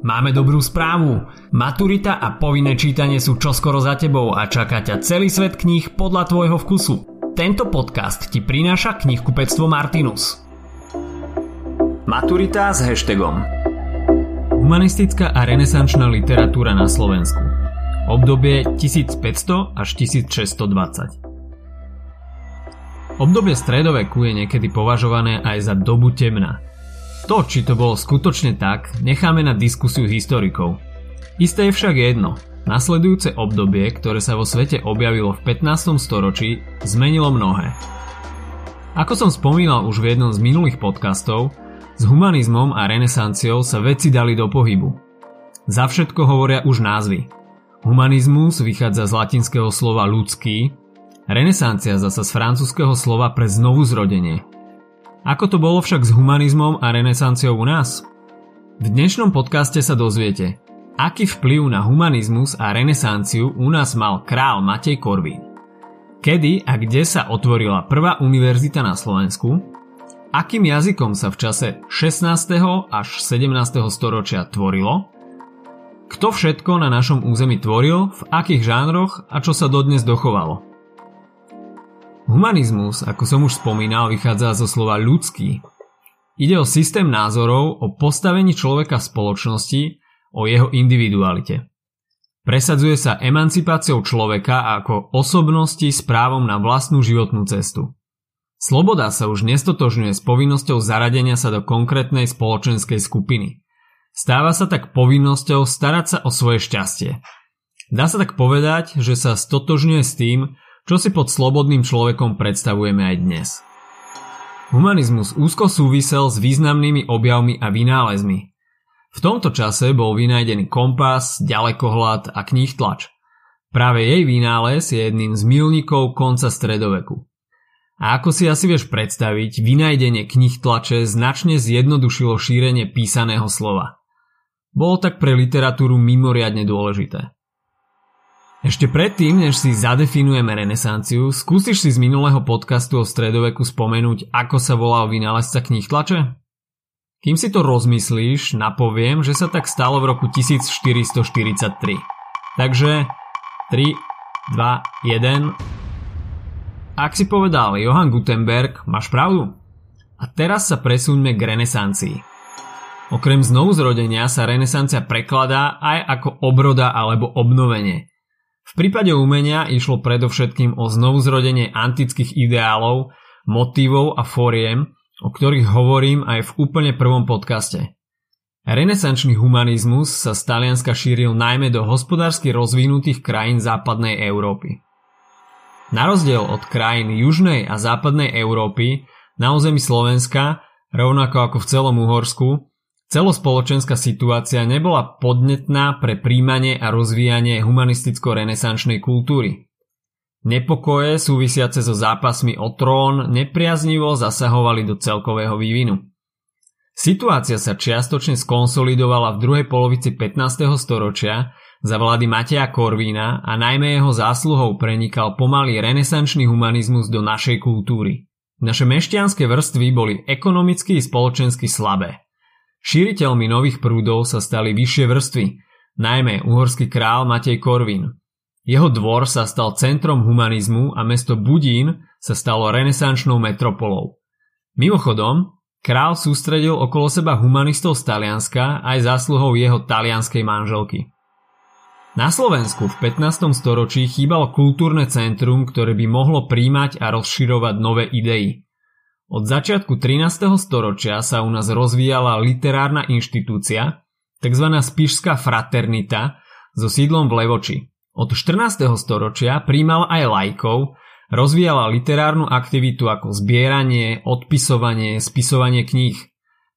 Máme dobrú správu. Maturita a povinné čítanie sú čoskoro za tebou a čaká ťa celý svet kníh podľa tvojho vkusu. Tento podcast ti prináša knihkupectvo Martinus. Maturita s hashtagom Humanistická a renesančná literatúra na Slovensku. Obdobie 1500 až 1620. Obdobie stredoveku je niekedy považované aj za dobu temna – to, či to bolo skutočne tak, necháme na diskusiu historikov. Isté je však jedno. Nasledujúce obdobie, ktoré sa vo svete objavilo v 15. storočí, zmenilo mnohé. Ako som spomínal už v jednom z minulých podcastov, s humanizmom a renesanciou sa veci dali do pohybu. Za všetko hovoria už názvy. Humanizmus vychádza z latinského slova ľudský, renesancia zasa z francúzského slova pre znovu zrodenie – ako to bolo však s humanizmom a renesanciou u nás? V dnešnom podcaste sa dozviete, aký vplyv na humanizmus a renesanciu u nás mal král Matej Korvín. Kedy a kde sa otvorila prvá univerzita na Slovensku? Akým jazykom sa v čase 16. až 17. storočia tvorilo? Kto všetko na našom území tvoril, v akých žánroch a čo sa dodnes dochovalo? Humanizmus, ako som už spomínal, vychádza zo slova ľudský. Ide o systém názorov o postavení človeka v spoločnosti, o jeho individualite. Presadzuje sa emancipáciou človeka ako osobnosti s právom na vlastnú životnú cestu. Sloboda sa už nestotožňuje s povinnosťou zaradenia sa do konkrétnej spoločenskej skupiny. Stáva sa tak povinnosťou starať sa o svoje šťastie. Dá sa tak povedať, že sa stotožňuje s tým, čo si pod slobodným človekom predstavujeme aj dnes. Humanizmus úzko súvisel s významnými objavmi a vynálezmi. V tomto čase bol vynájdený kompas, ďalekohľad a kníh tlač. Práve jej vynález je jedným z milníkov konca stredoveku. A ako si asi vieš predstaviť, vynajdenie knih tlače značne zjednodušilo šírenie písaného slova. Bolo tak pre literatúru mimoriadne dôležité. Ešte predtým, než si zadefinujeme renesanciu, skúsiš si z minulého podcastu o stredoveku spomenúť, ako sa volal vynálezca knih tlače? Kým si to rozmyslíš, napoviem, že sa tak stalo v roku 1443. Takže 3, 2, 1. Ak si povedal Johann Gutenberg, máš pravdu. A teraz sa presuňme k renesancii. Okrem znovuzrodenia sa renesancia prekladá aj ako obroda alebo obnovenie – v prípade umenia išlo predovšetkým o znovuzrodenie antických ideálov, motívov a fóriem, o ktorých hovorím aj v úplne prvom podcaste. Renesančný humanizmus sa z Talianska šíril najmä do hospodársky rozvinutých krajín západnej Európy. Na rozdiel od krajín južnej a západnej Európy, na území Slovenska, rovnako ako v celom Uhorsku, Celospoločenská situácia nebola podnetná pre príjmanie a rozvíjanie humanisticko-renesančnej kultúry. Nepokoje súvisiace so zápasmi o trón nepriaznivo zasahovali do celkového vývinu. Situácia sa čiastočne skonsolidovala v druhej polovici 15. storočia za vlády Mateja Korvína a najmä jeho zásluhou prenikal pomalý renesančný humanizmus do našej kultúry. Naše mešťanské vrstvy boli ekonomicky i spoločensky slabé. Šíriteľmi nových prúdov sa stali vyššie vrstvy, najmä uhorský král Matej Korvin. Jeho dvor sa stal centrom humanizmu a mesto Budín sa stalo renesančnou metropolou. Mimochodom, král sústredil okolo seba humanistov z Talianska aj zásluhou jeho talianskej manželky. Na Slovensku v 15. storočí chýbalo kultúrne centrum, ktoré by mohlo príjmať a rozširovať nové idei. Od začiatku 13. storočia sa u nás rozvíjala literárna inštitúcia, tzv. spišská fraternita, so sídlom v Levoči. Od 14. storočia príjmal aj lajkov, rozvíjala literárnu aktivitu ako zbieranie, odpisovanie, spisovanie kníh.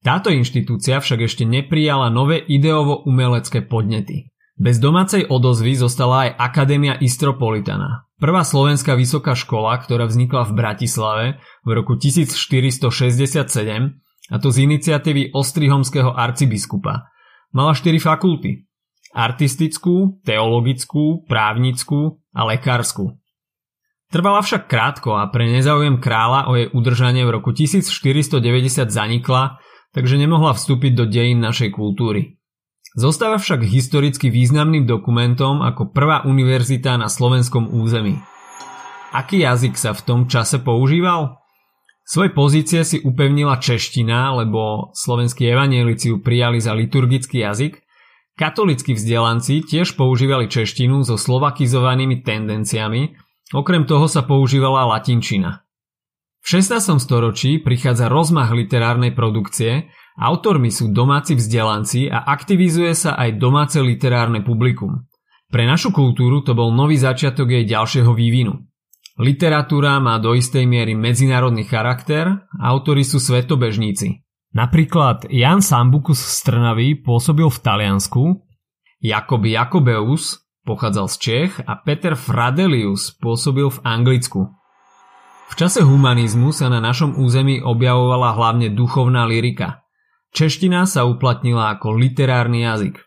Táto inštitúcia však ešte neprijala nové ideovo-umelecké podnety. Bez domácej odozvy zostala aj Akadémia Istropolitana. Prvá slovenská vysoká škola, ktorá vznikla v Bratislave v roku 1467 a to z iniciatívy Ostrihomského arcibiskupa. Mala štyri fakulty. Artistickú, teologickú, právnickú a lekárskú. Trvala však krátko a pre nezáujem kráľa o jej udržanie v roku 1490 zanikla, takže nemohla vstúpiť do dejín našej kultúry. Zostáva však historicky významným dokumentom ako prvá univerzita na slovenskom území. Aký jazyk sa v tom čase používal? Svoje pozície si upevnila čeština, lebo slovenskí evanielici ju prijali za liturgický jazyk. Katolícky vzdelanci tiež používali češtinu so slovakizovanými tendenciami, okrem toho sa používala latinčina. V 16. storočí prichádza rozmach literárnej produkcie Autormi sú domáci vzdelanci a aktivizuje sa aj domáce literárne publikum. Pre našu kultúru to bol nový začiatok jej ďalšieho vývinu. Literatúra má do istej miery medzinárodný charakter, autori sú svetobežníci. Napríklad Jan Sambukus z Trnavy pôsobil v Taliansku, Jakob Jakobeus pochádzal z Čech a Peter Fradelius pôsobil v Anglicku. V čase humanizmu sa na našom území objavovala hlavne duchovná lyrika – Čeština sa uplatnila ako literárny jazyk.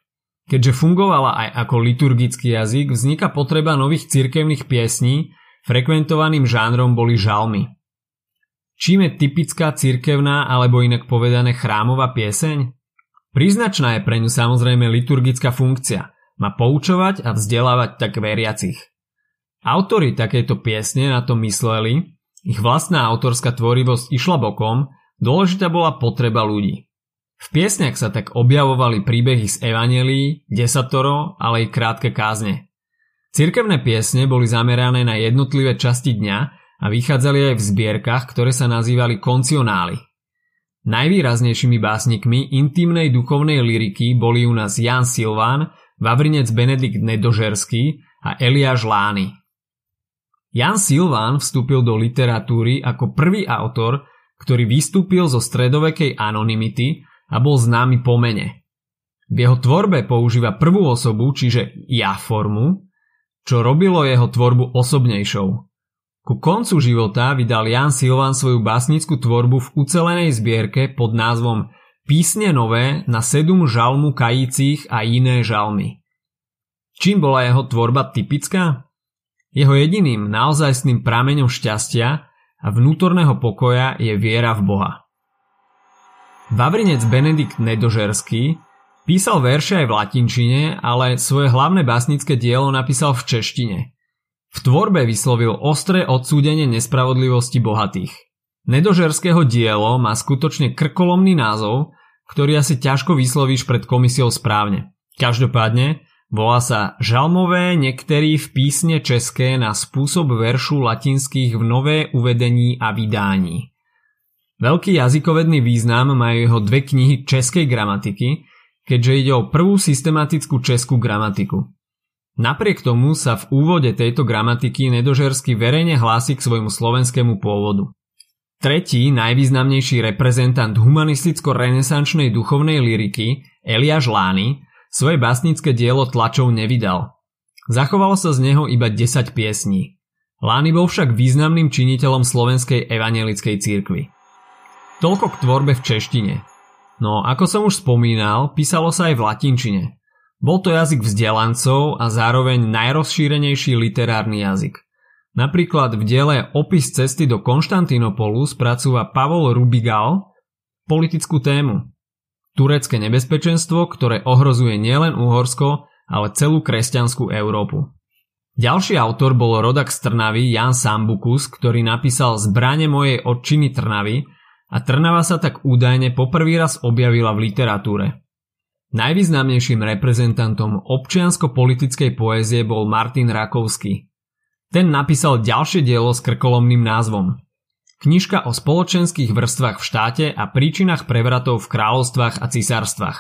Keďže fungovala aj ako liturgický jazyk, vzniká potreba nových cirkevných piesní, frekventovaným žánrom boli žalmy. Čím je typická cirkevná alebo inak povedané chrámová pieseň? Príznačná je pre ňu samozrejme liturgická funkcia. Má poučovať a vzdelávať tak veriacich. Autori takejto piesne na to mysleli, ich vlastná autorská tvorivosť išla bokom, dôležitá bola potreba ľudí. V piesňach sa tak objavovali príbehy z Evanelí, desatoro, ale i krátke kázne. Cirkevné piesne boli zamerané na jednotlivé časti dňa a vychádzali aj v zbierkach, ktoré sa nazývali koncionály. Najvýraznejšími básnikmi intimnej duchovnej liriky boli u nás Jan Silván, Vavrinec Benedikt Nedožerský a Eliáš Lány. Jan Silván vstúpil do literatúry ako prvý autor, ktorý vystúpil zo stredovekej anonymity a bol známy po mene. V jeho tvorbe používa prvú osobu, čiže ja formu, čo robilo jeho tvorbu osobnejšou. Ku koncu života vydal Jan Silvan svoju básnickú tvorbu v ucelenej zbierke pod názvom Písne nové na sedum žalmu kajících a iné žalmy. Čím bola jeho tvorba typická? Jeho jediným naozajstným prameňom šťastia a vnútorného pokoja je viera v Boha. Vavrinec Benedikt Nedožerský písal verše aj v latinčine, ale svoje hlavné básnické dielo napísal v češtine. V tvorbe vyslovil ostré odsúdenie nespravodlivosti bohatých. Nedožerského dielo má skutočne krkolomný názov, ktorý asi ťažko vyslovíš pred komisiou správne. Každopádne, volá sa Žalmové niektorí v písne české na spôsob veršu latinských v nové uvedení a vydání. Veľký jazykovedný význam majú jeho dve knihy českej gramatiky, keďže ide o prvú systematickú českú gramatiku. Napriek tomu sa v úvode tejto gramatiky nedožersky verejne hlási k svojmu slovenskému pôvodu. Tretí, najvýznamnejší reprezentant humanisticko-renesančnej duchovnej liriky, Eliáš Lány, svoje básnické dielo tlačov nevydal. Zachovalo sa z neho iba 10 piesní. Lány bol však významným činiteľom slovenskej evangelickej cirkvi. Toľko k tvorbe v češtine. No ako som už spomínal, písalo sa aj v latinčine. Bol to jazyk vzdelancov a zároveň najrozšírenejší literárny jazyk. Napríklad v diele Opis cesty do Konštantinopolu spracúva Pavol Rubigal politickú tému. Turecké nebezpečenstvo, ktoré ohrozuje nielen Uhorsko, ale celú kresťanskú Európu. Ďalší autor bol rodak z Trnavy Jan Sambukus, ktorý napísal Zbrane mojej odčiny Trnavy, a Trnava sa tak údajne poprvý raz objavila v literatúre. Najvýznamnejším reprezentantom občiansko-politickej poézie bol Martin Rakovský. Ten napísal ďalšie dielo s krkolomným názvom. Knižka o spoločenských vrstvách v štáte a príčinách prevratov v kráľovstvách a cisárstvách.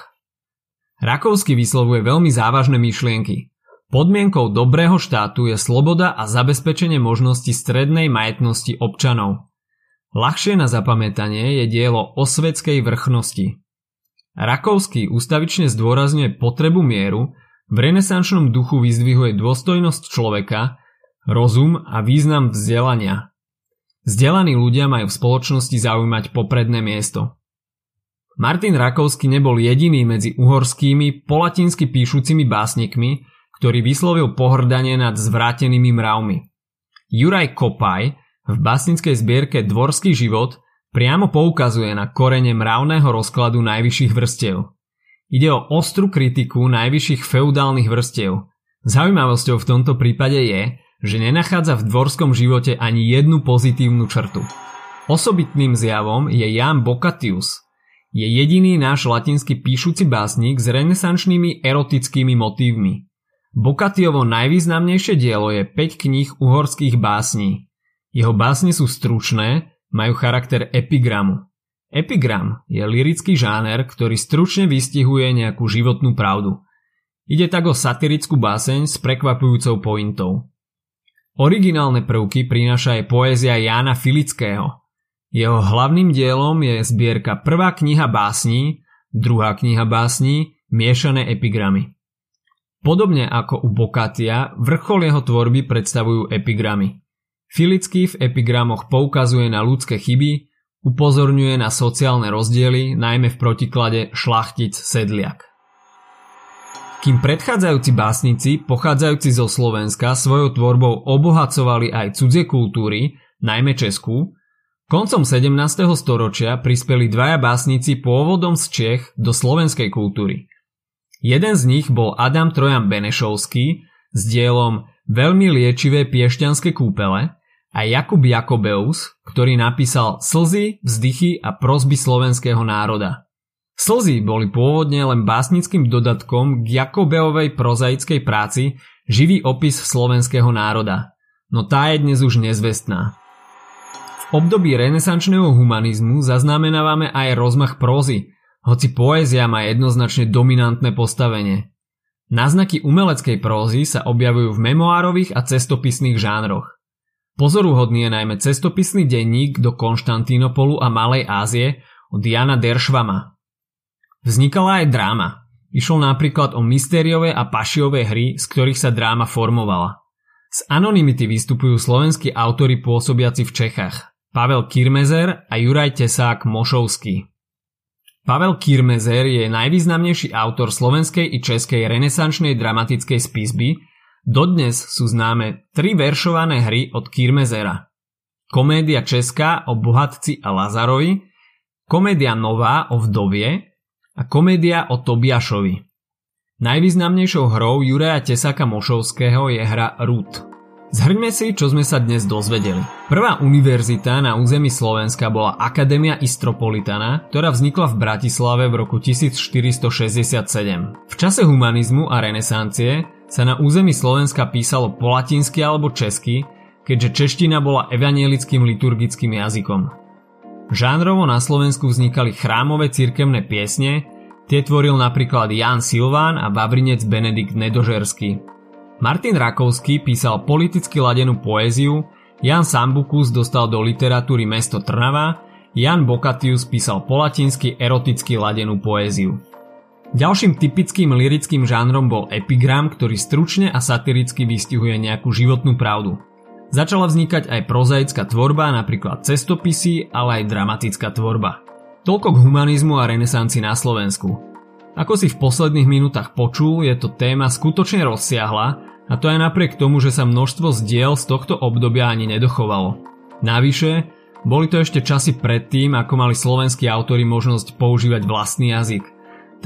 Rakovský vyslovuje veľmi závažné myšlienky. Podmienkou dobrého štátu je sloboda a zabezpečenie možnosti strednej majetnosti občanov – Ľahšie na zapamätanie je dielo o svetskej vrchnosti. Rakovský ústavične zdôrazňuje potrebu mieru, v renesančnom duchu vyzdvihuje dôstojnosť človeka, rozum a význam vzdelania. Vzdelaní ľudia majú v spoločnosti zaujímať popredné miesto. Martin Rakovský nebol jediný medzi uhorskými, polatinsky píšucimi básnikmi, ktorý vyslovil pohrdanie nad zvrátenými mravmi. Juraj Kopaj v básnickej zbierke Dvorský život priamo poukazuje na korene mravného rozkladu najvyšších vrstiev. Ide o ostrú kritiku najvyšších feudálnych vrstiev. Zaujímavosťou v tomto prípade je, že nenachádza v dvorskom živote ani jednu pozitívnu črtu. Osobitným zjavom je Jan Bocatius. Je jediný náš latinský píšuci básnik s renesančnými erotickými motívmi. Bokatiovo najvýznamnejšie dielo je 5 kníh uhorských básní. Jeho básne sú stručné, majú charakter epigramu. Epigram je lirický žáner, ktorý stručne vystihuje nejakú životnú pravdu. Ide tak o satirickú báseň s prekvapujúcou pointou. Originálne prvky prináša aj poézia Jána Filického. Jeho hlavným dielom je zbierka prvá kniha básní, druhá kniha básní, miešané epigramy. Podobne ako u Bokatia, vrchol jeho tvorby predstavujú epigramy. Filický v epigramoch poukazuje na ľudské chyby, upozorňuje na sociálne rozdiely, najmä v protiklade šlachtic sedliak. Kým predchádzajúci básnici, pochádzajúci zo Slovenska, svojou tvorbou obohacovali aj cudzie kultúry, najmä Českú, koncom 17. storočia prispeli dvaja básnici pôvodom z Čech do slovenskej kultúry. Jeden z nich bol Adam Trojan Benešovský s dielom Veľmi liečivé piešťanské kúpele a Jakub Jakobeus, ktorý napísal Slzy, vzdychy a prosby slovenského národa. Slzy boli pôvodne len básnickým dodatkom k Jakobeovej prozaickej práci Živý opis slovenského národa, no tá je dnes už nezvestná. V období renesančného humanizmu zaznamenávame aj rozmach prózy, hoci poézia má jednoznačne dominantné postavenie. Náznaky umeleckej prózy sa objavujú v memoárových a cestopisných žánroch. Pozoruhodný je najmä cestopisný denník do Konštantínopolu a Malej Ázie od Jana Deršvama, Vznikala aj dráma. Išlo napríklad o mystériové a pašiové hry, z ktorých sa dráma formovala. Z anonymity vystupujú slovenskí autory pôsobiaci v Čechách. Pavel Kirmezer a Juraj Tesák Mošovský. Pavel Kirmezer je najvýznamnejší autor slovenskej i českej renesančnej dramatickej spisby, dodnes sú známe tri veršované hry od Kirmezera. Komédia česká o bohatci a Lazarovi, komédia nová o vdovie a komédia o Tobiašovi. Najvýznamnejšou hrou Juraja Tesaka Mošovského je hra Root. Zhrňme si, čo sme sa dnes dozvedeli. Prvá univerzita na území Slovenska bola Akadémia Istropolitana, ktorá vznikla v Bratislave v roku 1467. V čase humanizmu a renesancie sa na území Slovenska písalo po latinsky alebo česky, keďže čeština bola evanielickým liturgickým jazykom. Žánrovo na Slovensku vznikali chrámové cirkevné piesne, tie tvoril napríklad Jan Silván a Vavrinec Benedikt Nedožerský. Martin Rakovský písal politicky ladenú poéziu, Jan Sambukus dostal do literatúry mesto Trnava, Jan Bokatius písal po latinsky eroticky ladenú poéziu. Ďalším typickým lirickým žánrom bol epigram, ktorý stručne a satiricky vystihuje nejakú životnú pravdu. Začala vznikať aj prozaická tvorba, napríklad cestopisy, ale aj dramatická tvorba. Toľko k humanizmu a renesancii na Slovensku. Ako si v posledných minútach počul, je to téma skutočne rozsiahla a to aj napriek tomu, že sa množstvo zdiel z tohto obdobia ani nedochovalo. Navyše, boli to ešte časy predtým, ako mali slovenskí autory možnosť používať vlastný jazyk.